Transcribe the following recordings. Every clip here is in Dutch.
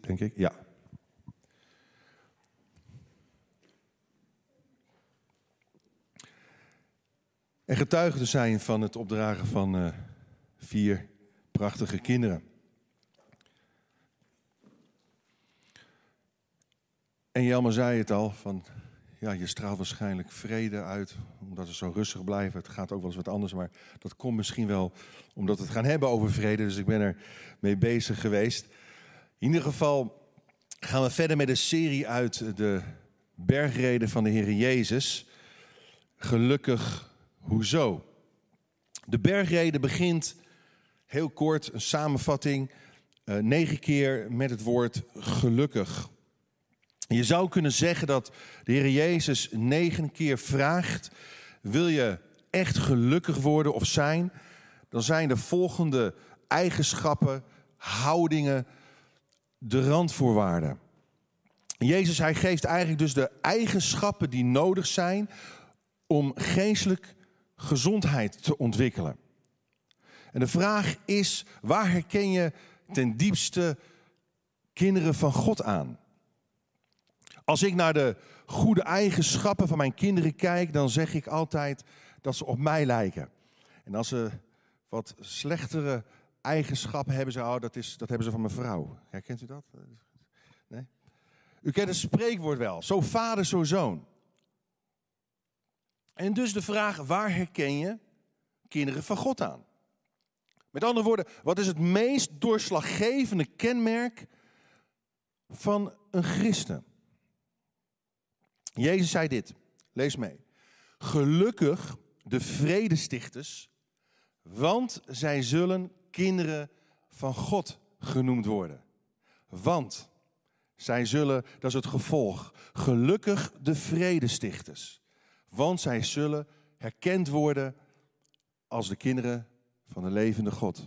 denk ik. Ja. En getuige te zijn van het opdragen van uh, vier prachtige kinderen. En Jelmer zei het al, van ja, je straalt waarschijnlijk vrede uit, omdat we zo rustig blijven. Het gaat ook wel eens wat anders, maar dat komt misschien wel omdat we het gaan hebben over vrede. Dus ik ben er mee bezig geweest. In ieder geval gaan we verder met een serie uit de bergreden van de Heer Jezus. Gelukkig, hoezo? De bergreden begint heel kort, een samenvatting, uh, negen keer met het woord gelukkig. Je zou kunnen zeggen dat de Heer Jezus negen keer vraagt: wil je echt gelukkig worden of zijn? Dan zijn de volgende eigenschappen, houdingen, de randvoorwaarden. Jezus hij geeft eigenlijk dus de eigenschappen die nodig zijn om geestelijk gezondheid te ontwikkelen. En de vraag is, waar herken je ten diepste kinderen van God aan? Als ik naar de goede eigenschappen van mijn kinderen kijk, dan zeg ik altijd dat ze op mij lijken. En als ze wat slechtere eigenschappen hebben, ze, oh, dat, is, dat hebben ze van mijn vrouw. Herkent u dat? Nee? U kent het spreekwoord wel. Zo vader, zo zoon. En dus de vraag, waar herken je kinderen van God aan? Met andere woorden, wat is het meest doorslaggevende kenmerk van een christen? Jezus zei dit, lees mee. Gelukkig de vredestichters, want zij zullen kinderen van God genoemd worden. Want zij zullen, dat is het gevolg, gelukkig de vredestichters, want zij zullen herkend worden als de kinderen van de levende God.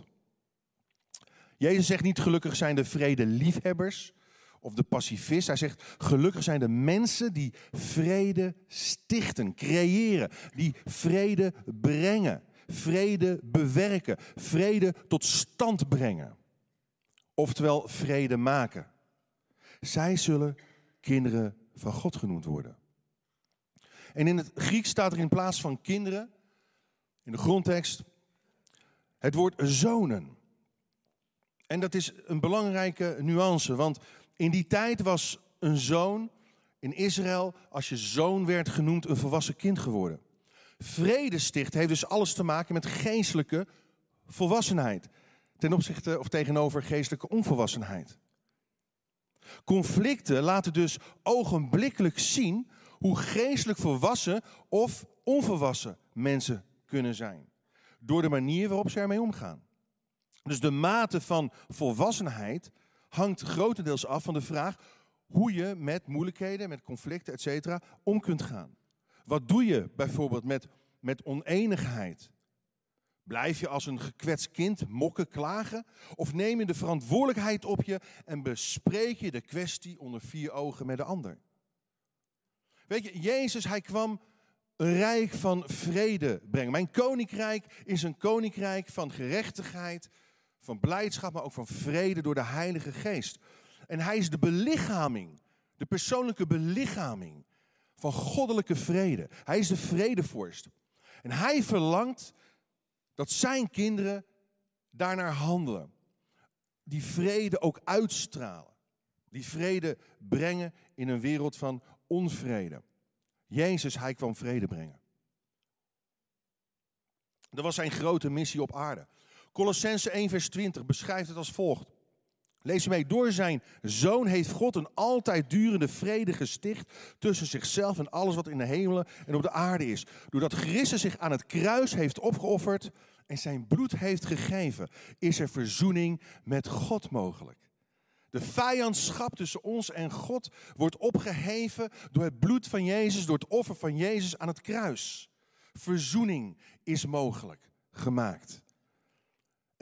Jezus zegt niet gelukkig zijn de vredeliefhebbers, of de pacifist. Hij zegt, gelukkig zijn de mensen die vrede stichten, creëren, die vrede brengen, vrede bewerken, vrede tot stand brengen. Oftewel vrede maken. Zij zullen kinderen van God genoemd worden. En in het Grieks staat er in plaats van kinderen, in de grondtekst, het woord zonen. En dat is een belangrijke nuance, want in die tijd was een zoon in Israël, als je zoon werd genoemd, een volwassen kind geworden. Vredesticht heeft dus alles te maken met geestelijke volwassenheid. Ten opzichte of tegenover geestelijke onvolwassenheid. Conflicten laten dus ogenblikkelijk zien hoe geestelijk volwassen of onvolwassen mensen kunnen zijn. Door de manier waarop ze ermee omgaan. Dus de mate van volwassenheid hangt grotendeels af van de vraag hoe je met moeilijkheden, met conflicten, etc. om kunt gaan. Wat doe je bijvoorbeeld met, met oneenigheid? Blijf je als een gekwetst kind mokken, klagen? Of neem je de verantwoordelijkheid op je en bespreek je de kwestie onder vier ogen met de ander? Weet je, Jezus, hij kwam een rijk van vrede brengen. Mijn koninkrijk is een koninkrijk van gerechtigheid, van blijdschap, maar ook van vrede door de Heilige Geest. En hij is de belichaming, de persoonlijke belichaming van goddelijke vrede. Hij is de vredevorst. En hij verlangt dat zijn kinderen daarnaar handelen. Die vrede ook uitstralen. Die vrede brengen in een wereld van onvrede. Jezus, hij kwam vrede brengen. Dat was zijn grote missie op aarde. Colossense 1 vers 20 beschrijft het als volgt. Lees mee, door zijn zoon heeft God een altijd durende vrede gesticht tussen zichzelf en alles wat in de hemelen en op de aarde is. Doordat Christus zich aan het kruis heeft opgeofferd en zijn bloed heeft gegeven, is er verzoening met God mogelijk. De vijandschap tussen ons en God wordt opgeheven door het bloed van Jezus, door het offer van Jezus aan het kruis. Verzoening is mogelijk gemaakt.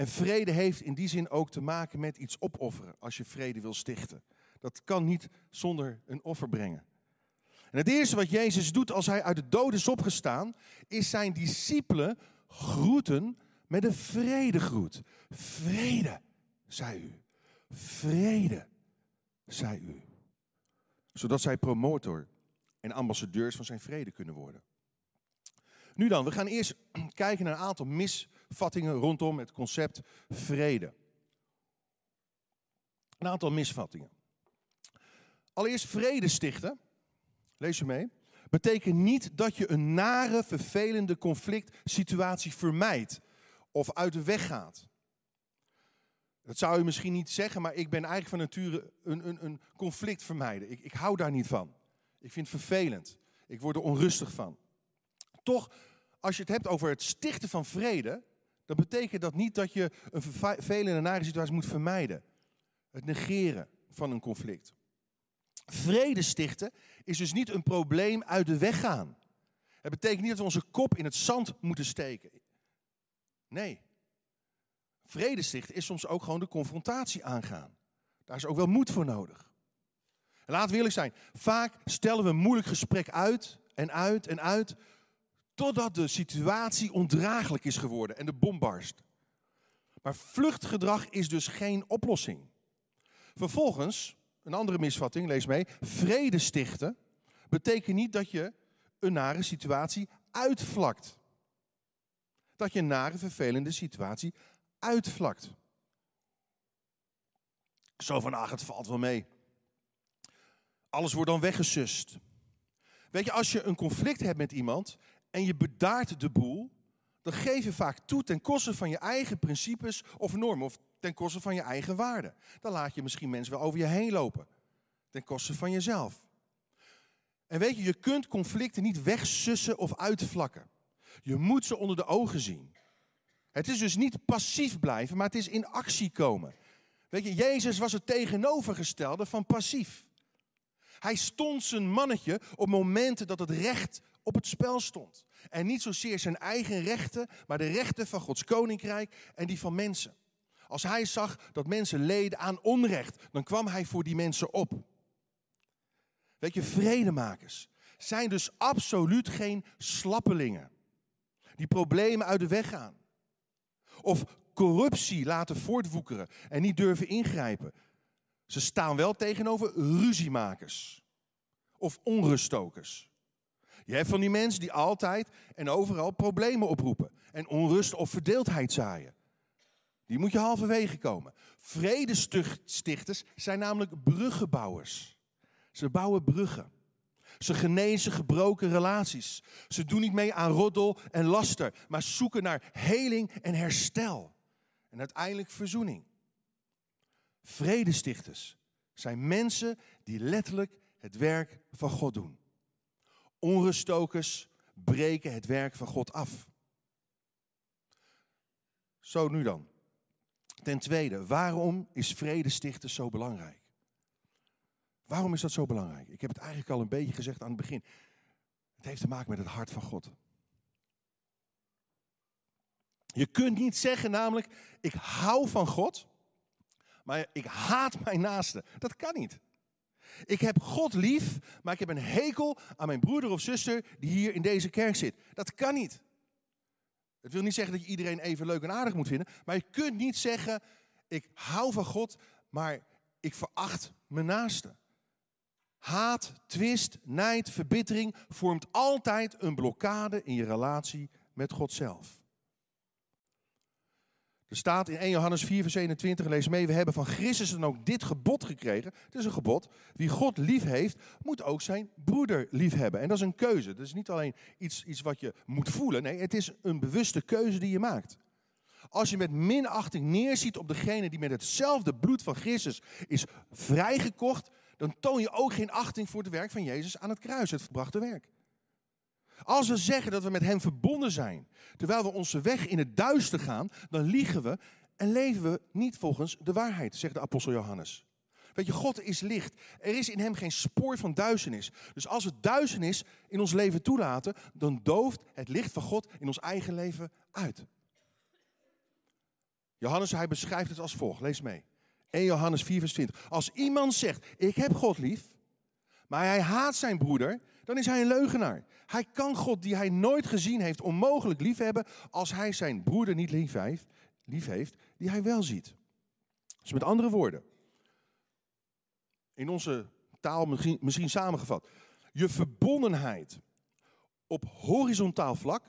En vrede heeft in die zin ook te maken met iets opofferen als je vrede wil stichten. Dat kan niet zonder een offer brengen. En het eerste wat Jezus doet als hij uit de dood is opgestaan, is zijn discipelen groeten met een vredegroet. Vrede, zei u. Vrede. zij u. Zodat zij promotor en ambassadeurs van zijn vrede kunnen worden. Nu dan, we gaan eerst kijken naar een aantal misvattingen rondom het concept vrede. Een aantal misvattingen. Allereerst vrede stichten, lees je mee, betekent niet dat je een nare, vervelende conflict situatie vermijdt of uit de weg gaat. Dat zou je misschien niet zeggen, maar ik ben eigenlijk van nature een, een, een conflict vermijden. Ik, ik hou daar niet van. Ik vind het vervelend. Ik word er onrustig van. Toch, als je het hebt over het stichten van vrede, dan betekent dat niet dat je een vervelende nare situatie moet vermijden. Het negeren van een conflict. Vrede stichten is dus niet een probleem uit de weg gaan. Het betekent niet dat we onze kop in het zand moeten steken. Nee. Vrede stichten is soms ook gewoon de confrontatie aangaan. Daar is ook wel moed voor nodig. En laten we eerlijk zijn, vaak stellen we een moeilijk gesprek uit en uit en uit, totdat de situatie ondraaglijk is geworden en de bom barst. Maar vluchtgedrag is dus geen oplossing. Vervolgens, een andere misvatting, lees mee, vrede stichten betekent niet dat je een nare situatie uitvlakt. Dat je een nare, vervelende situatie uitvlakt. Zo van, ach, het valt wel mee. Alles wordt dan weggesust. Weet je, als je een conflict hebt met iemand en je bedaart de boel, dan geef je vaak toe ten koste van je eigen principes of normen, of ten koste van je eigen waarden. Dan laat je misschien mensen wel over je heen lopen, ten koste van jezelf. En weet je, je kunt conflicten niet wegsussen of uitvlakken. Je moet ze onder de ogen zien. Het is dus niet passief blijven, maar het is in actie komen. Weet je, Jezus was het tegenovergestelde van passief. Hij stond zijn mannetje op momenten dat het recht op het spel stond. En niet zozeer zijn eigen rechten, maar de rechten van Gods koninkrijk en die van mensen. Als hij zag dat mensen leden aan onrecht, dan kwam hij voor die mensen op. Weet je, vredemakers zijn dus absoluut geen slappelingen die problemen uit de weg gaan. Of corruptie laten voortwoekeren en niet durven ingrijpen. Ze staan wel tegenover ruziemakers of onruststokers. Je hebt van die mensen die altijd en overal problemen oproepen en onrust of verdeeldheid zaaien. Die moet je halverwege komen. Vredestichters zijn namelijk bruggenbouwers. Ze bouwen bruggen. Ze genezen gebroken relaties. Ze doen niet mee aan roddel en laster, maar zoeken naar heling en herstel. En uiteindelijk verzoening. Vredestichters zijn mensen die letterlijk het werk van God doen. Onruststokers breken het werk van God af. Zo nu dan. Ten tweede, waarom is vredestichters zo belangrijk? Waarom is dat zo belangrijk? Ik heb het eigenlijk al een beetje gezegd aan het begin. Het heeft te maken met het hart van God. Je kunt niet zeggen namelijk, ik hou van God, maar ik haat mijn naaste. Dat kan niet. Ik heb God lief, maar ik heb een hekel aan mijn broeder of zuster die hier in deze kerk zit. Dat kan niet. Het wil niet zeggen dat je iedereen even leuk en aardig moet vinden, maar je kunt niet zeggen, ik hou van God, maar ik veracht mijn naaste. Haat, twist, nijd, verbittering vormt altijd een blokkade in je relatie met God zelf. Er staat in 1 Johannes 4, vers 21, lees mee, we hebben van Christus dan ook dit gebod gekregen. Het is een gebod. Wie God lief heeft, moet ook zijn broeder lief hebben. En dat is een keuze. Dat is niet alleen iets, iets wat je moet voelen. Nee, het is een bewuste keuze die je maakt. Als je met minachting neerziet op degene die met hetzelfde bloed van Christus is vrijgekocht, dan toon je ook geen achting voor het werk van Jezus aan het kruis, het verbrachte werk. Als we zeggen dat we met Hem verbonden zijn, terwijl we onze weg in het duister gaan, dan liegen we en leven we niet volgens de waarheid, zegt de apostel Johannes. Weet je, God is licht. Er is in Hem geen spoor van duisternis. Dus als we duisternis in ons leven toelaten, dan dooft het licht van God in ons eigen leven uit. Johannes, hij beschrijft het als volgt. Lees mee. 1 Johannes 4, vers 20. Als iemand zegt, ik heb God lief, maar hij haat zijn broeder, dan is hij een leugenaar. Hij kan God die hij nooit gezien heeft onmogelijk lief hebben als hij zijn broeder niet lief heeft, lief heeft die hij wel ziet. Dus met andere woorden, In onze taal misschien, misschien samengevat. Je verbondenheid op horizontaal vlak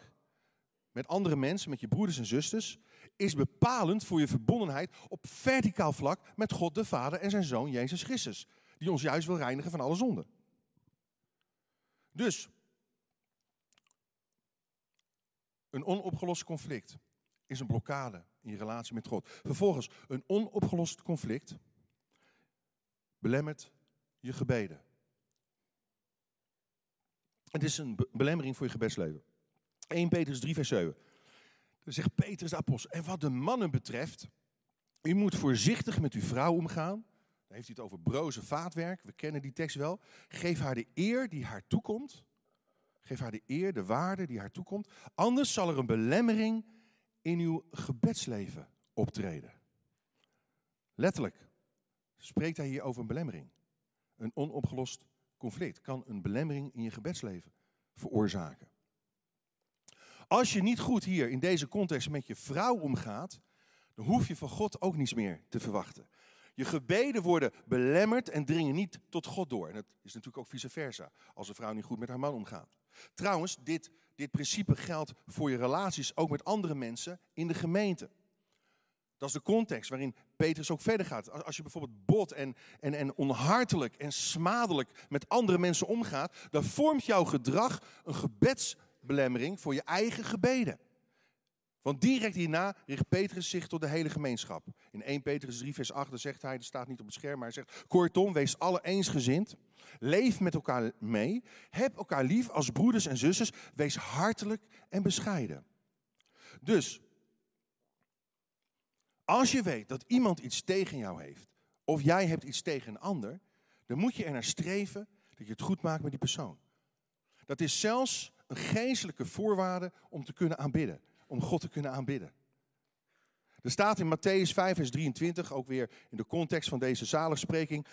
met andere mensen, met je broeders en zusters, is bepalend voor je verbondenheid op verticaal vlak met God de Vader en zijn Zoon Jezus Christus, die ons juist wil reinigen van alle zonden. Dus, een onopgelost conflict is een blokkade in je relatie met God. Vervolgens, een onopgelost conflict belemmert je gebeden. Het is een belemmering voor je gebedsleven. 1 Petrus 3, vers 7. Dan zegt Petrus de apostel, en wat de mannen betreft, u moet voorzichtig met uw vrouw omgaan. Dan heeft hij het over broze vaatwerk, we kennen die tekst wel. Geef haar de eer die haar toekomt. Geef haar de eer, de waarde die haar toekomt. Anders zal er een belemmering in uw gebedsleven optreden. Letterlijk spreekt hij hier over een belemmering. Een onopgelost conflict kan een belemmering in je gebedsleven veroorzaken. Als je niet goed hier in deze context met je vrouw omgaat, dan hoef je van God ook niets meer te verwachten. Je gebeden worden belemmerd en dringen niet tot God door. En dat is natuurlijk ook vice versa, als een vrouw niet goed met haar man omgaat. Trouwens, dit, dit principe geldt voor je relaties ook met andere mensen in de gemeente. Dat is de context waarin Petrus ook verder gaat. Als je bijvoorbeeld bot en, en, en onhartelijk en smadelijk met andere mensen omgaat, dan vormt jouw gedrag een gebedsbelemmering voor je eigen gebeden. Want direct hierna richt Petrus zich tot de hele gemeenschap. In 1 Petrus 3, vers 8 zegt hij, dat staat niet op het scherm, maar hij zegt: Kortom, wees alle eensgezind. Leef met elkaar mee. Heb elkaar lief als broeders en zusters. Wees hartelijk en bescheiden. Dus, als je weet dat iemand iets tegen jou heeft, of jij hebt iets tegen een ander, dan moet je er naar streven dat je het goed maakt met die persoon. Dat is zelfs een geestelijke voorwaarde om te kunnen aanbidden om God te kunnen aanbidden. Er staat in Matthäus 5, vers 23, ook weer in de context van deze zaligspreking.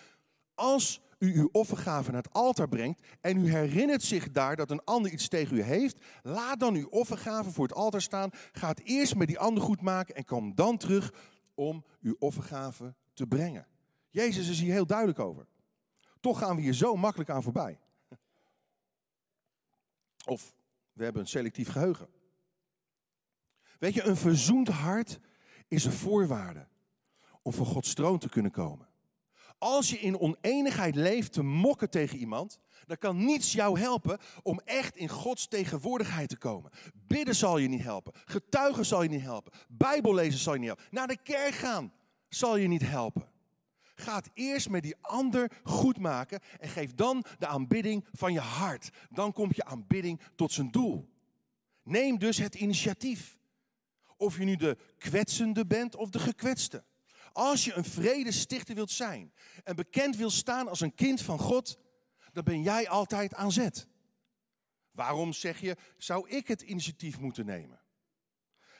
Als u uw offergave naar het altaar brengt en u herinnert zich daar dat een ander iets tegen u heeft, laat dan uw offergave voor het altaar staan. Ga het eerst met die ander goed maken en kom dan terug om uw offergave te brengen. Jezus is hier heel duidelijk over. Toch gaan we hier zo makkelijk aan voorbij. Of we hebben een selectief geheugen. Weet je, een verzoend hart is een voorwaarde om voor Gods troon te kunnen komen. Als je in oneenigheid leeft te mokken tegen iemand, dan kan niets jou helpen om echt in Gods tegenwoordigheid te komen. Bidden zal je niet helpen. Getuigen zal je niet helpen. Bijbel lezen zal je niet helpen. Naar de kerk gaan zal je niet helpen. Ga eerst met die ander goed maken en geef dan de aanbidding van je hart. Dan komt je aanbidding tot zijn doel. Neem dus het initiatief. Of je nu de kwetsende bent of de gekwetste. Als je een vredestichter wilt zijn en bekend wilt staan als een kind van God, dan ben jij altijd aan zet. Waarom zeg je, zou ik het initiatief moeten nemen?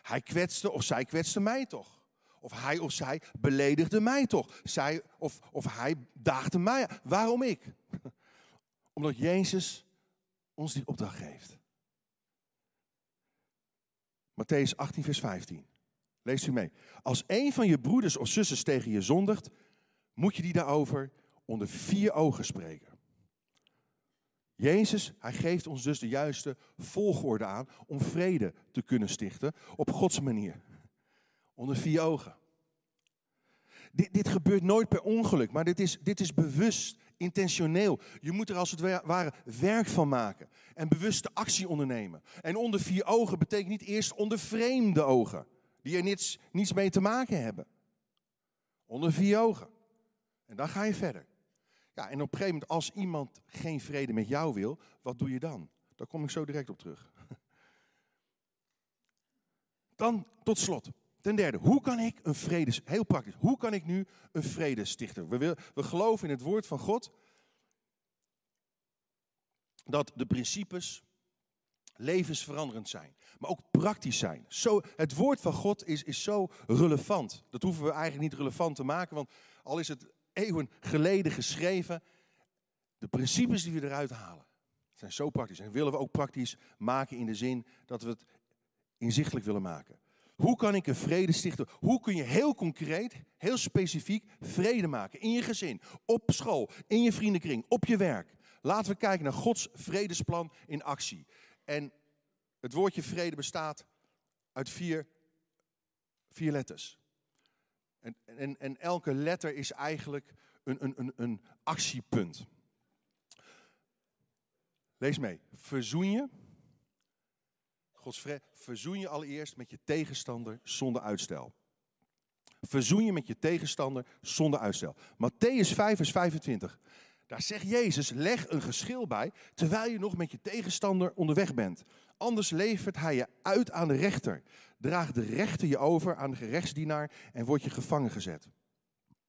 Hij kwetste of zij kwetste mij toch? Of hij of zij beledigde mij toch? Zij of, of hij daagde mij. Waarom ik? Omdat Jezus ons die opdracht geeft. Matthäus 18, vers 15. Lees u mee. Als een van je broeders of zusters tegen je zondigt, moet je die daarover onder vier ogen spreken. Jezus, hij geeft ons dus de juiste volgorde aan om vrede te kunnen stichten op Gods manier. Onder vier ogen. Dit, dit gebeurt nooit per ongeluk, maar dit is, dit is bewust intentioneel. Je moet er als het ware werk van maken en bewuste actie ondernemen. En onder vier ogen betekent niet eerst onder vreemde ogen, die er niets, niets mee te maken hebben. Onder vier ogen. En dan ga je verder. Ja, en op een gegeven moment, als iemand geen vrede met jou wil, wat doe je dan? Daar kom ik zo direct op terug. Dan tot slot. Ten derde, hoe kan ik een vredes, heel praktisch, hoe kan ik nu een vredestichter? We, we geloven in het woord van God dat de principes levensveranderend zijn, maar ook praktisch zijn. Zo, het woord van God is, is zo relevant. Dat hoeven we eigenlijk niet relevant te maken, want al is het eeuwen geleden geschreven, de principes die we eruit halen zijn zo praktisch. En willen we ook praktisch maken in de zin dat we het inzichtelijk willen maken. Hoe kan ik een vrede stichten? Hoe kun je heel concreet, heel specifiek vrede maken in je gezin, op school, in je vriendenkring, op je werk? Laten we kijken naar Gods vredesplan in actie. En het woordje vrede bestaat uit vier, vier letters. En, en, en elke letter is eigenlijk een, een, een, een actiepunt. Lees mee. Verzoen je. Gods. Verzoen je allereerst met je tegenstander zonder uitstel. Verzoen je met je tegenstander zonder uitstel. Matthäus 5, vers 25. Daar zegt Jezus, leg een geschil bij terwijl je nog met je tegenstander onderweg bent. Anders levert hij je uit aan de rechter. Draagt de rechter je over aan de gerechtsdienaar en word je gevangen gezet.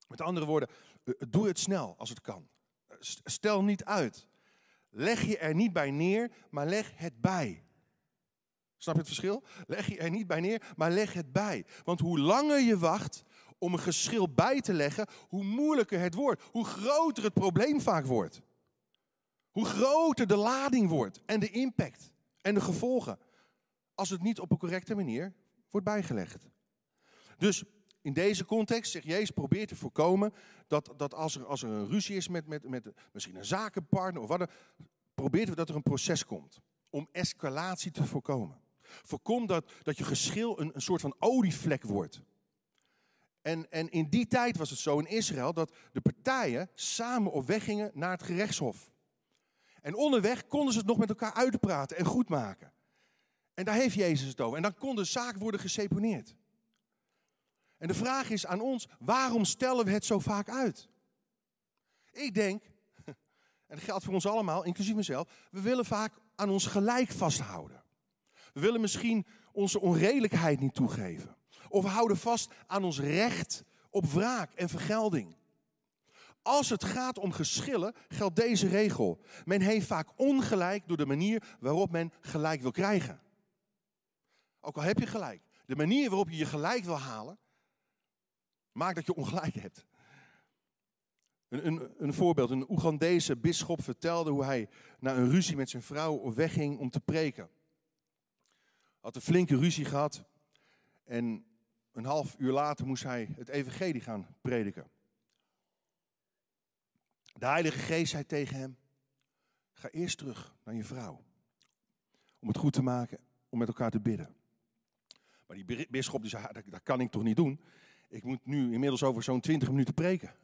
Met andere woorden, eh, doe het snel als het kan. Stel niet uit. Leg je er niet bij neer, maar leg het bij. Snap je het verschil? Leg je er niet bij neer, maar leg het bij. Want hoe langer je wacht om een geschil bij te leggen, hoe moeilijker het wordt. Hoe groter het probleem vaak wordt. Hoe groter de lading wordt en de impact en de gevolgen. Als het niet op een correcte manier wordt bijgelegd. Dus in deze context zegt Jezus, probeer te voorkomen dat, dat als, er, als er een ruzie is met, met, met misschien een zakenpartner of wat dan, probeert dat er een proces komt om escalatie te voorkomen. Voorkom dat, dat je geschil een, een soort van olievlek wordt. En, en in die tijd was het zo in Israël dat de partijen samen op weg gingen naar het gerechtshof. En onderweg konden ze het nog met elkaar uitpraten en goed maken. En daar heeft Jezus het over. En dan kon de zaak worden geseponeerd. En de vraag is aan ons, waarom stellen we het zo vaak uit? Ik denk, en dat geldt voor ons allemaal, inclusief mezelf, we willen vaak aan ons gelijk vasthouden. We willen misschien onze onredelijkheid niet toegeven. Of we houden vast aan ons recht op wraak en vergelding. Als het gaat om geschillen, geldt deze regel. Men heeft vaak ongelijk door de manier waarop men gelijk wil krijgen. Ook al heb je gelijk. De manier waarop je je gelijk wil halen, maakt dat je ongelijk hebt. Een, een, een voorbeeld, een Oegandese bisschop vertelde hoe hij na een ruzie met zijn vrouw wegging om te preken. Had een flinke ruzie gehad en een half uur later moest hij het evangelie gaan prediken. De Heilige Geest zei tegen hem, ga eerst terug naar je vrouw. Om het goed te maken, om met elkaar te bidden. Maar die bisschop die zei, dat, kan ik toch niet doen. Ik moet nu inmiddels over zo'n twintig minuten preken.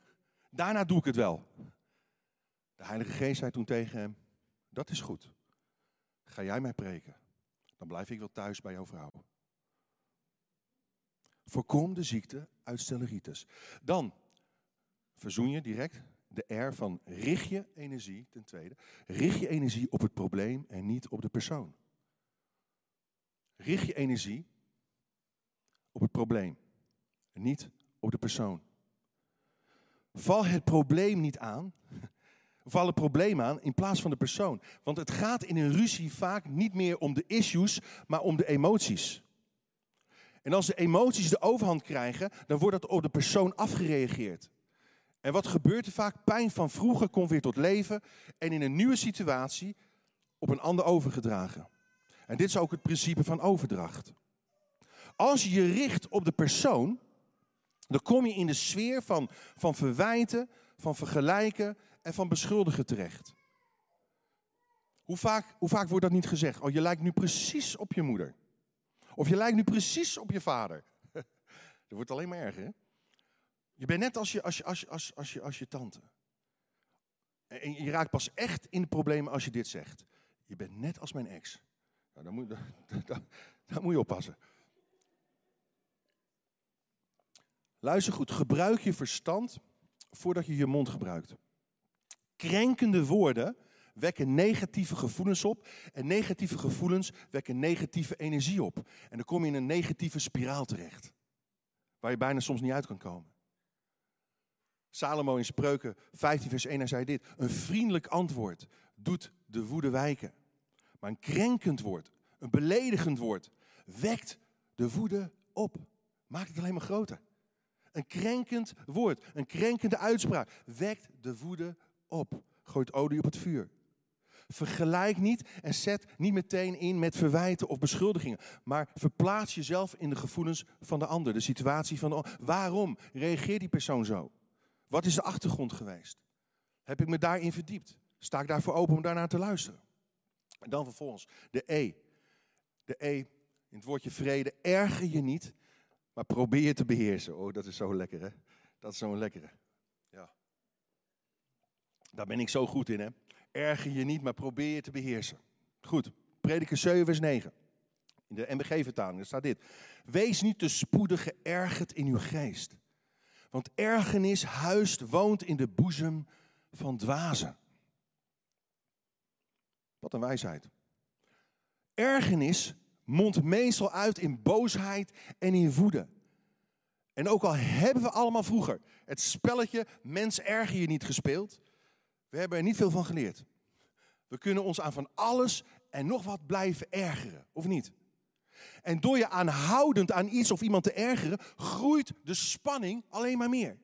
Daarna doe ik het wel. De Heilige Geest zei toen tegen hem, dat is goed. Ga jij mij preken. Dan blijf ik wel thuis bij jouw vrouw. Voorkom de ziekte uitstelleritis. Dan verzoen je direct de R van richt je energie, ten tweede. Richt je energie op het probleem en niet op de persoon. Richt je energie op het probleem en niet op de persoon. Val het probleem niet aan. Val het probleem aan in plaats van de persoon. Want het gaat in een ruzie vaak niet meer om de issues, maar om de emoties. En als de emoties de overhand krijgen, dan wordt dat op de persoon afgereageerd. En wat gebeurt er vaak? Pijn van vroeger komt weer tot leven en in een nieuwe situatie op een ander overgedragen. En dit is ook het principe van overdracht. Als je je richt op de persoon, dan kom je in de sfeer van, van verwijten, van vergelijken en van beschuldigen terecht. Hoe vaak, hoe vaak wordt dat niet gezegd? Oh, je lijkt nu precies op je moeder. Of je lijkt nu precies op je vader. Dat wordt alleen maar erger, hè? Je bent net als je, als je, als je, als, als je, als je tante. En je raakt pas echt in de problemen als je dit zegt. Je bent net als mijn ex. Nou, dan, moet, moet je oppassen. Luister goed, gebruik je verstand voordat je je mond gebruikt. Krenkende woorden wekken negatieve gevoelens op. En negatieve gevoelens wekken negatieve energie op. En dan kom je in een negatieve spiraal terecht. Waar je bijna soms niet uit kan komen. Salomo in Spreuken 15 vers 1, hij zei dit. Een vriendelijk antwoord doet de woede wijken. Maar een krenkend woord, een beledigend woord, wekt de woede op. Maakt het alleen maar groter. Een krenkend woord, een krenkende uitspraak wekt de woede op. Gooit olie op het vuur. Vergelijk niet en zet niet meteen in met verwijten of beschuldigingen. Maar verplaats jezelf in de gevoelens van de ander. De situatie van de ander. Waarom reageert die persoon zo? Wat is de achtergrond geweest? Heb ik me daarin verdiept? Sta ik daarvoor open om daarnaar te luisteren? En dan vervolgens de E. De E in het woordje vrede. Erger je niet, maar probeer te beheersen. Oh, dat is zo lekker hè. Dat is zo'n lekkere. Daar ben ik zo goed in hè. Erger je niet, maar probeer je te beheersen. Goed, prediker 7 vers 9. In de MBG-vertaling staat dit. Wees niet te spoedig geërgerd in uw geest. Want ergernis huist, woont in de boezem van dwazen. Wat een wijsheid. Ergernis mondt meestal uit in boosheid en in woede. En ook al hebben we allemaal vroeger het spelletje mens erger je niet gespeeld, we hebben er niet veel van geleerd. We kunnen ons aan van alles en nog wat blijven ergeren, of niet? En door je aanhoudend aan iets of iemand te ergeren, groeit de spanning alleen maar meer.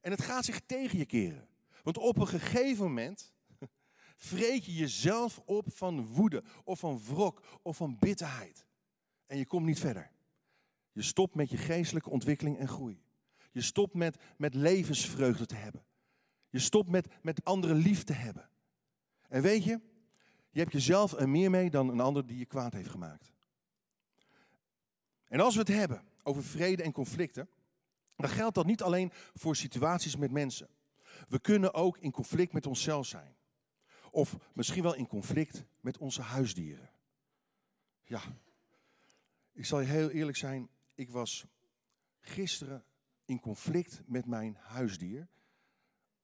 En het gaat zich tegen je keren. Want op een gegeven moment vreet je jezelf op van woede of van wrok of van bitterheid. En je komt niet verder. Je stopt met je geestelijke ontwikkeling en groei. Je stopt met, met levensvreugde te hebben. Je stopt met, met anderen lief te hebben. En weet je, je hebt jezelf er meer mee dan een ander die je kwaad heeft gemaakt. En als we het hebben over vrede en conflicten, dan geldt dat niet alleen voor situaties met mensen. We kunnen ook in conflict met onszelf zijn. Of misschien wel in conflict met onze huisdieren. Ja, ik zal je heel eerlijk zijn, ik was gisteren in conflict met mijn huisdier.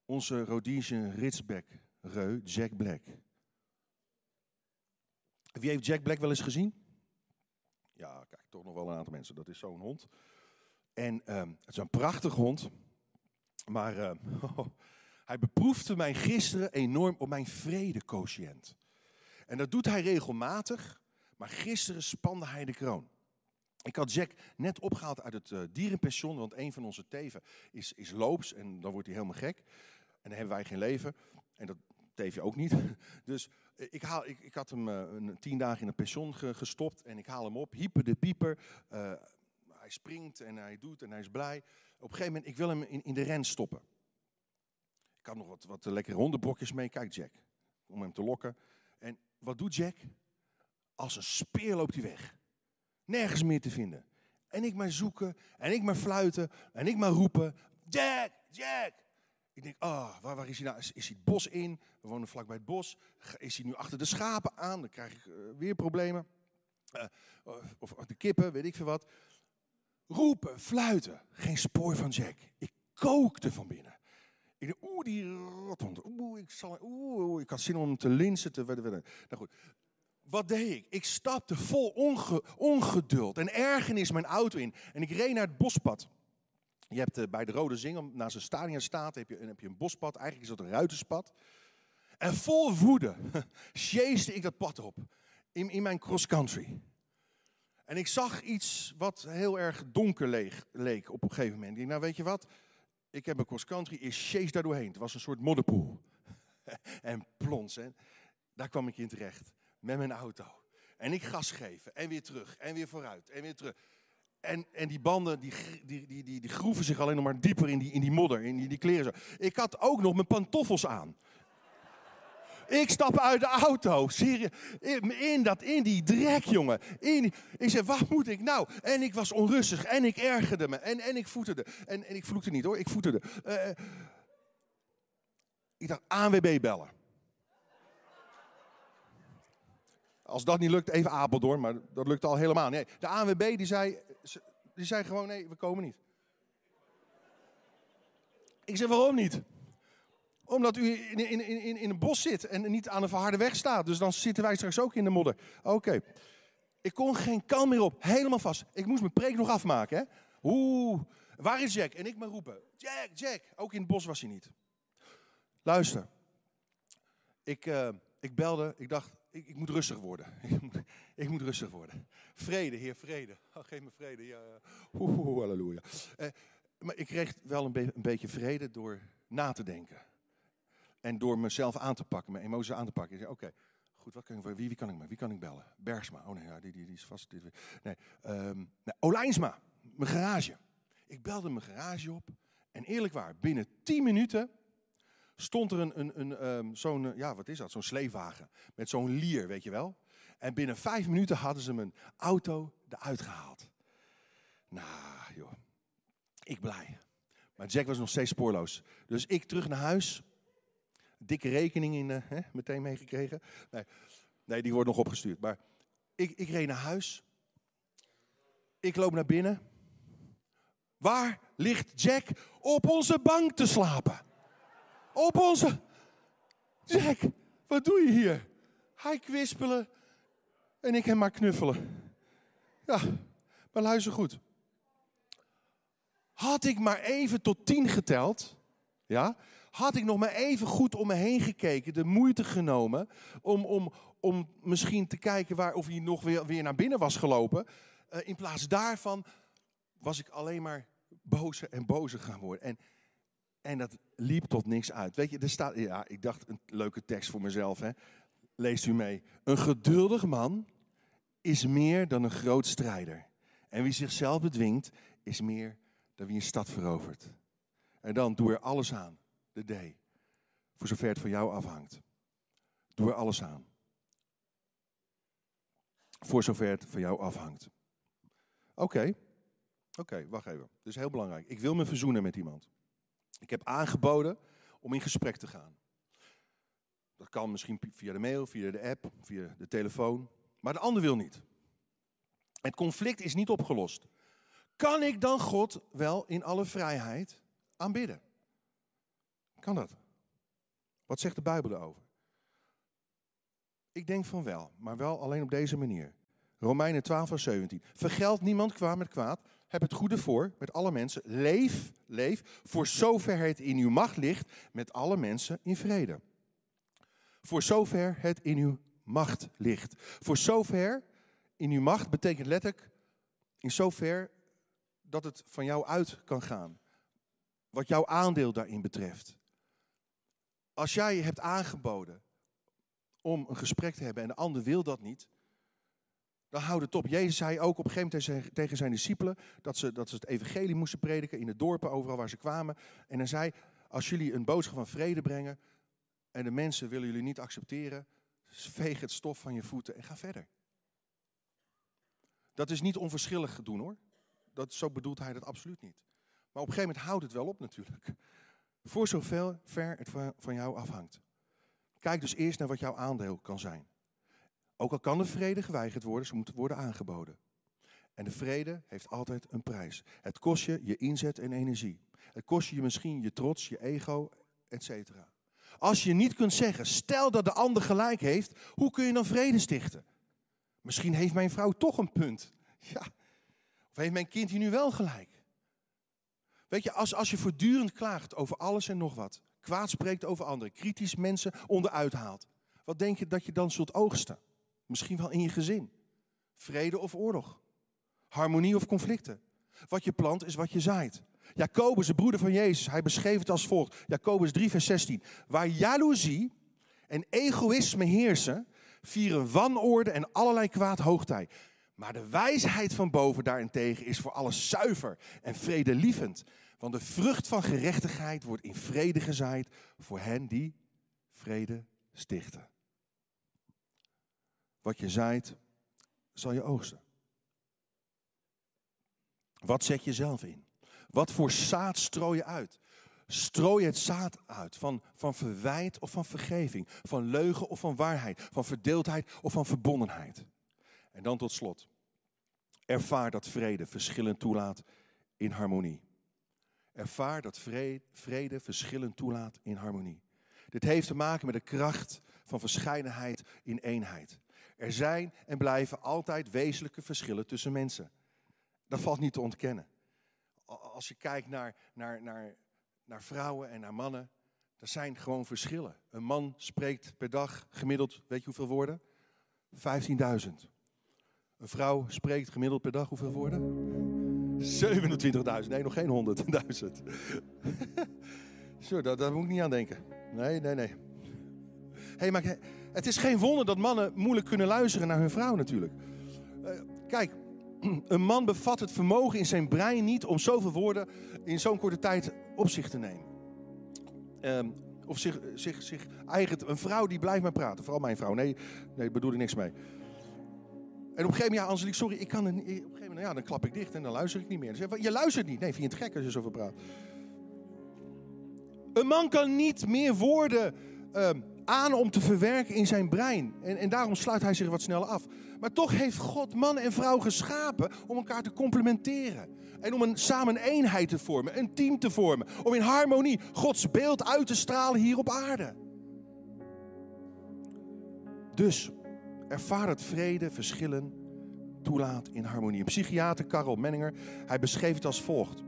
Onze Rhodesian Ridgeback Reu, Jack Black. Wie heeft Jack Black wel eens gezien? Ja, kijk, toch nog wel een aantal mensen. Dat is zo'n hond. En uh, het is een prachtig hond. Maar uh, hij beproefde mij gisteren enorm op mijn vredequotient. En dat doet hij regelmatig. Maar gisteren spande hij de kroon. Ik had Jack net opgehaald uit het uh, dierenpension, want een van onze teven is, is loops en dan wordt hij helemaal gek. En dan hebben wij geen leven. En dat teef ook niet. Dus eh, ik, haal, ik, ik had hem een tien dagen in een pension ge, gestopt en ik haal hem op. Hyper de pieper. Uh, hij springt en hij doet en hij is blij. Op een gegeven moment, ik wil hem in, in de ren stoppen. Ik had nog wat, wat lekkere hondenbrokjes mee. Kijk Jack, om hem te lokken. En wat doet Jack? Als een speer loopt hij weg. Nergens meer te vinden. En ik maar zoeken, en ik maar fluiten, en ik maar roepen. Jack, Jack. Ik denk, ah, waar, waar, is hij nou? Is, is, hij het bos in? We wonen vlakbij het bos. Is hij nu achter de schapen aan? Dan krijg ik uh, weer problemen. Of, of de kippen, weet ik veel wat. Roepen, fluiten. Geen spoor van Jack. Ik kookte van binnen. Ik dacht, oeh, die rothond. Oeh, ik, zal, oeh, ik had zin om hem te linsen. Te, nou goed, wat deed ik? Ik stapte vol onge, ongeduld en ergernis mijn auto in. En ik reed naar het bospad. Je hebt uh, bij de Rode Zingel, naast een stadion staat, heb je, heb je een bospad. Eigenlijk is dat een ruiterspad. En vol woede sjeesde ik dat pad op. In, in mijn cross-country. En ik zag iets wat heel erg donker leek op een gegeven moment. Ik dacht, nou weet je wat? Ik heb een cross-country, ik chase daar doorheen. Het was een soort modderpoel. en plons, hè. daar kwam ik in terecht met mijn auto. En ik gas geven en weer terug en weer vooruit en weer terug. En, en die banden die, die, die, die, groeven zich alleen nog maar dieper in die, in die modder, in die, die kleren. Ik had ook nog mijn pantoffels aan. Ik stap uit de auto, serieus, in, dat, in die drek, jongen. In ik zei, wat moet ik nou? En ik was onrustig en ik ergerde me en, en ik voeterde. En, en ik vloekte niet hoor, ik voeterde. Uh, ik dacht, ANWB bellen. Als dat niet lukt, even Apeldoorn, maar dat lukt al helemaal. Nee, de ANWB die zei, die zei gewoon, nee, we komen niet. Ik zei, waarom niet? Omdat u in, in, in, in een bos zit en niet aan een verharde weg staat. Dus dan zitten wij straks ook in de modder. Oké. Ik kon geen kant meer op. Helemaal vast. Ik moest mijn preek nog afmaken. Hè? Oeh, waar is Jack? En ik maar roepen. Jack, Jack. Ook in het bos was hij niet. Luister. Ik, uh, ik belde. Ik dacht, ik, ik moet rustig worden. ik moet rustig worden. Vrede, Heer, vrede. Oh, geef me vrede. Ja, halleluja. Uh, maar ik kreeg wel een, een beetje vrede door na te denken. En door mezelf aan te pakken, mijn emoties aan te pakken. Ik zei, oké, goed, wat kan ik, wie, wie, kan ik, wie kan ik bellen? Bergsma. Oh nee, ja, die, die, is vast. Nee, um, nee, Olijnsma, mijn garage. Ik belde mijn garage op. En eerlijk waar, binnen 10 minuten stond er een, een, een um, zo'n, ja, wat is dat? Zo'n. Met zo'n lier, weet je wel. En binnen vijf minuten hadden ze mijn auto eruit gehaald. Nou, joh. Ik blij. Maar Jack was nog steeds spoorloos. Dus ik terug naar huis. Dikke rekening in, uh, hè, meteen meegekregen. Nee, nee, die wordt nog opgestuurd. Maar ik, ik reed naar huis. Ik loop naar binnen. Waar ligt Jack? Op onze bank te slapen. Op onze. Jack, wat doe je hier? Hij kwispelen en ik hem maar knuffelen. Ja, maar luister goed. Had ik maar even tot tien geteld, ja, had ik nog maar even goed om me heen gekeken, de moeite genomen om, om, om misschien te kijken waar, of hij nog weer, weer naar binnen was gelopen. Uh, in plaats daarvan was ik alleen maar bozer en bozer gaan worden. En, en dat liep tot niks uit. Weet je, er staat, ja, ik dacht een leuke tekst voor mezelf. Hè. Leest u mee. Een geduldig man is meer dan een groot strijder. En wie zichzelf bedwingt, is meer dan wie een stad verovert. En dan doe er alles aan, de D, voor zover het van jou afhangt. Doe er alles aan. Voor zover het van jou afhangt. Oké, oké, wacht even. Dit is heel belangrijk. Ik wil me verzoenen met iemand. Ik heb aangeboden om in gesprek te gaan. Dat kan misschien via de mail, via de app, via de telefoon. Maar de ander wil niet. Het conflict is niet opgelost. Kan ik dan God wel in alle vrijheid aanbidden? Kan dat? Wat zegt de Bijbel erover? Ik denk van wel, maar wel alleen op deze manier. Romeinen 12, vers 17. Vergeld niemand kwaad met kwaad. Heb het goede voor met alle mensen. Leef, leef, voor zover het in uw macht ligt, met alle mensen in vrede. Voor zover het in uw macht ligt. Voor zover in uw macht betekent letterlijk in zover dat het van jou uit kan gaan. Wat jouw aandeel daarin betreft. Als jij hebt aangeboden om een gesprek te hebben en de ander wil dat niet, dan houd het op. Jezus zei ook op een gegeven moment tegen zijn discipelen dat ze, dat ze het evangelie moesten prediken in de dorpen, overal waar ze kwamen. En hij zei, als jullie een boodschap van vrede brengen en de mensen willen jullie niet accepteren, veeg het stof van je voeten en ga verder. Dat is niet onverschillig doen hoor. Dat, zo bedoelt hij dat absoluut niet. Maar op een gegeven moment houdt het wel op natuurlijk. Voor zover ver het van jou afhangt. Kijk dus eerst naar wat jouw aandeel kan zijn. Ook al kan de vrede geweigerd worden, ze moet worden aangeboden. En de vrede heeft altijd een prijs. Het kost je je inzet en energie. Het kost je misschien je trots, je ego, etc. Als je niet kunt zeggen, stel dat de ander gelijk heeft, hoe kun je dan vrede stichten? Misschien heeft mijn vrouw toch een punt. Ja. Of heeft mijn kind hier nu wel gelijk? Weet je, als, als je voortdurend klaagt over alles en nog wat, kwaad spreekt over anderen, kritisch mensen onderuit haalt, wat denk je dat je dan zult oogsten? Misschien wel in je gezin. Vrede of oorlog. Harmonie of conflicten. Wat je plant is wat je zaait. Jacobus, de broeder van Jezus, hij beschreef het als volgt. Jacobus 3, vers 16. Waar jaloezie en egoïsme heersen, vieren wanorde en allerlei kwaad hoogtij. Maar de wijsheid van boven daarentegen is voor alles zuiver en vredelievend. Want de vrucht van gerechtigheid wordt in vrede gezaaid voor hen die vrede stichten. Wat je zaait, zal je oogsten. Wat zet je zelf in? Wat voor zaad strooi je uit? Strooi het zaad uit van, van verwijt of van vergeving, van leugen of van waarheid, van verdeeldheid of van verbondenheid. En dan tot slot, ervaar dat vrede verschillen toelaat in harmonie. Ervaar dat vrede, vrede verschillen toelaat in harmonie. Dit heeft te maken met de kracht van verscheidenheid in eenheid. Er zijn en blijven altijd wezenlijke verschillen tussen mensen. Dat valt niet te ontkennen. Als je kijkt naar, naar, naar naar vrouwen en naar mannen. Er zijn gewoon verschillen. Een man spreekt per dag gemiddeld, weet je hoeveel woorden? 15.000. Een vrouw spreekt gemiddeld per dag hoeveel woorden? 27.000. Nee, nog geen 100.000. Zo, daar, moet ik niet aan denken. Nee, nee, nee. Hey, maar het is geen wonder dat mannen moeilijk kunnen luisteren naar hun vrouw natuurlijk. Uh, kijk, een man bevat het vermogen in zijn brein niet om zoveel woorden in zo'n korte tijd op zich te nemen. Um, of zich, zich, zich eigent. Een vrouw die blijft maar praten. Vooral mijn vrouw. Nee, nee, bedoel ik niks mee. En op een gegeven moment, ja, Angelique, sorry, ik kan het niet. Op een gegeven moment, ja, dan klap ik dicht en dan luister ik niet meer. Zeg, je luistert niet. Nee, vind je het gek als je zoveel praat? Een man kan niet meer woorden um, aan om te verwerken in zijn brein. En, en daarom sluit hij zich wat sneller af. Maar toch heeft God man en vrouw geschapen om elkaar te complementeren. En om een, samen een eenheid te vormen, een team te vormen. Om in harmonie Gods beeld uit te stralen hier op aarde. Dus ervaar het vrede, verschillen toelaat in harmonie. Psychiater Karel Menninger, hij beschreef het als volgt.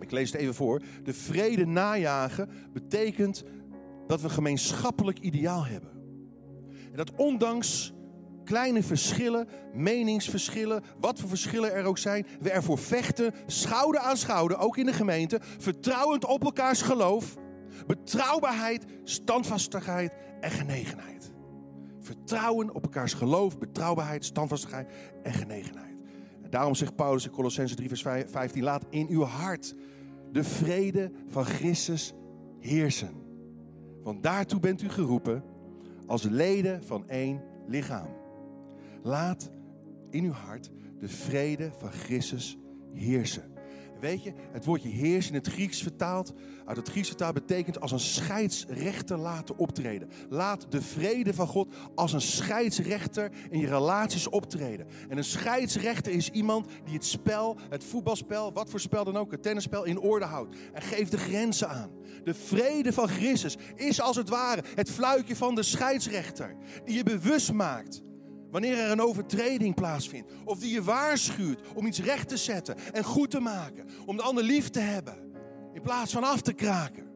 Ik lees het even voor. De vrede najagen betekent dat we een gemeenschappelijk ideaal hebben. En dat ondanks kleine verschillen, meningsverschillen, wat voor verschillen er ook zijn, we ervoor vechten, schouder aan schouder, ook in de gemeente, vertrouwend op elkaars geloof, betrouwbaarheid, standvastigheid en genegenheid. Vertrouwen op elkaars geloof, betrouwbaarheid, standvastigheid en genegenheid. En daarom zegt Paulus in Colossense 3 vers 15, laat in uw hart de vrede van Christus heersen. Want daartoe bent u geroepen als leden van één lichaam. Laat in uw hart de vrede van Christus heersen. Weet je, het woordje heers in het Grieks vertaald, uit het Grieks vertaald betekent als een scheidsrechter laten optreden. Laat de vrede van God als een scheidsrechter in je relaties optreden. En een scheidsrechter is iemand die het spel, het voetbalspel, wat voor spel dan ook, het tennisspel in orde houdt. En geeft de grenzen aan. De vrede van Christus is als het ware het fluitje van de scheidsrechter. Die je bewust maakt Wanneer er een overtreding plaatsvindt. Of die je waarschuwt om iets recht te zetten en goed te maken. Om de ander lief te hebben. In plaats van af te kraken.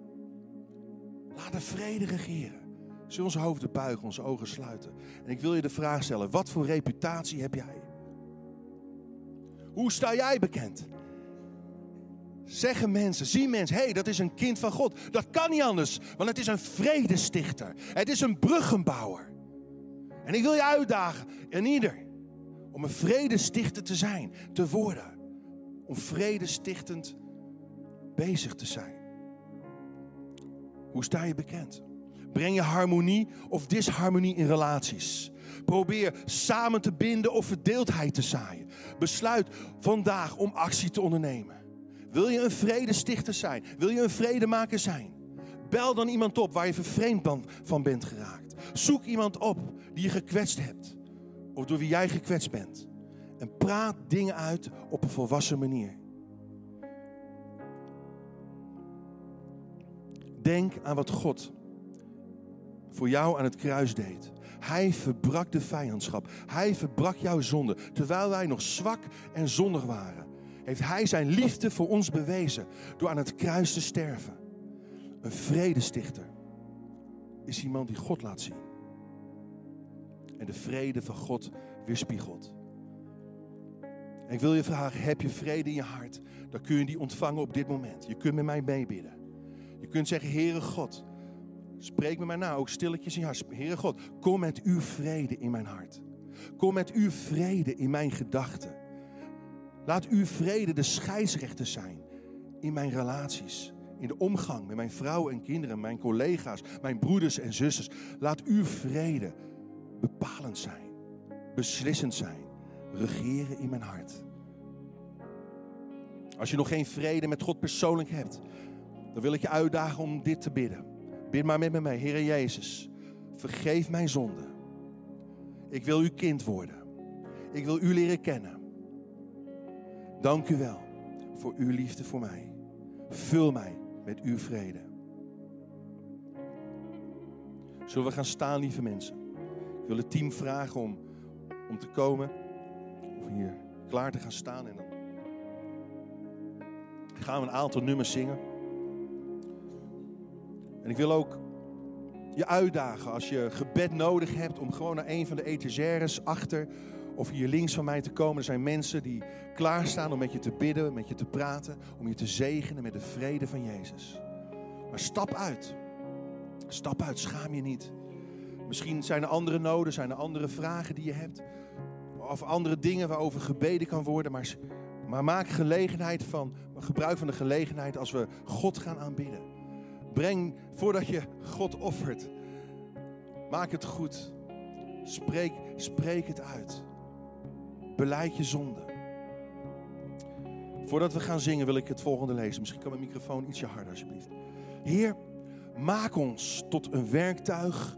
Laat de vrede regeren. Zullen onze hoofden buigen, onze ogen sluiten. En ik wil je de vraag stellen. Wat voor reputatie heb jij? Hoe sta jij bekend? Zeggen mensen, zien mensen, hé, hey, dat is een kind van God. Dat kan niet anders, want het is een vredestichter. Het is een bruggenbouwer. En ik wil je uitdagen, en ieder, om een vredestichter te zijn, te worden. Om vredestichtend bezig te zijn. Hoe sta je bekend? Breng je harmonie of disharmonie in relaties? Probeer samen te binden of verdeeldheid te zaaien. Besluit vandaag om actie te ondernemen. Wil je een vredestichter zijn? Wil je een vredemaker zijn? Bel dan iemand op waar je vervreemd van bent geraakt. Zoek iemand op die je gekwetst hebt. Of door wie jij gekwetst bent. En praat dingen uit op een volwassen manier. Denk aan wat God voor jou aan het kruis deed. Hij verbrak de vijandschap. Hij verbrak jouw zonde. Terwijl wij nog zwak en zondig waren, heeft Hij zijn liefde voor ons bewezen door aan het kruis te sterven. Een vredestichter is iemand die God laat zien en de vrede van God weerspiegelt. En ik wil je vragen, heb je vrede in je hart? Dan kun je die ontvangen op dit moment. Je kunt met mij meebidden. Je kunt zeggen, Heere God, spreek met mij na, ook stilletjes in je hart. Heere God, kom met uw vrede in mijn hart. Kom met uw vrede in mijn gedachten. Laat uw vrede de scheidsrechter zijn in mijn relaties. In de omgang met mijn vrouw en kinderen, mijn collega's, mijn broeders en zusters. Laat uw vrede bepalend zijn, beslissend zijn, regeren in mijn hart. Als je nog geen vrede met God persoonlijk hebt, dan wil ik je uitdagen om dit te bidden. Bid maar met me mee, Heer Jezus, vergeef mijn zonde. Ik wil uw kind worden. Ik wil u leren kennen. Dank u wel voor uw liefde voor mij. Vul mij met uw vrede. Zullen we gaan staan, lieve mensen? Ik wil het team vragen om, om te komen. Of hier klaar te gaan staan. En dan gaan we een aantal nummers zingen. En ik wil ook je uitdagen als je gebed nodig hebt om gewoon naar een van de etagères achter of hier links van mij te komen. Er zijn mensen die klaarstaan om met je te bidden, met je te praten, om je te zegenen met de vrede van Jezus. Maar stap uit. Stap uit, schaam je niet. Misschien zijn er andere noden, zijn er andere vragen die je hebt. Of andere dingen waarover gebeden kan worden. Maar, maar maak gelegenheid van, gebruik van de gelegenheid als we God gaan aanbidden. Breng, voordat je God offert, maak het goed. Spreek, spreek het uit. Beleid je zonde. Voordat we gaan zingen wil ik het volgende lezen. Misschien kan mijn microfoon ietsje harder alsjeblieft. Heer, maak ons tot een werktuig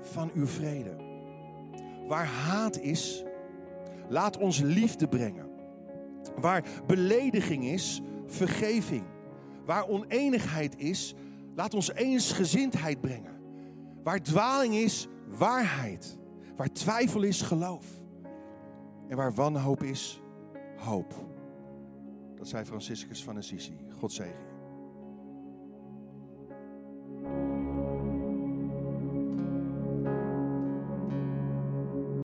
van uw vrede. Waar haat is, laat ons liefde brengen. Waar belediging is, vergeving. Waar oneenigheid is, laat ons eensgezindheid brengen. Waar dwaling is, waarheid. Waar twijfel is, geloof. En waar wanhoop is, hoop. Dat zei Franciscus van Assisi. God zegen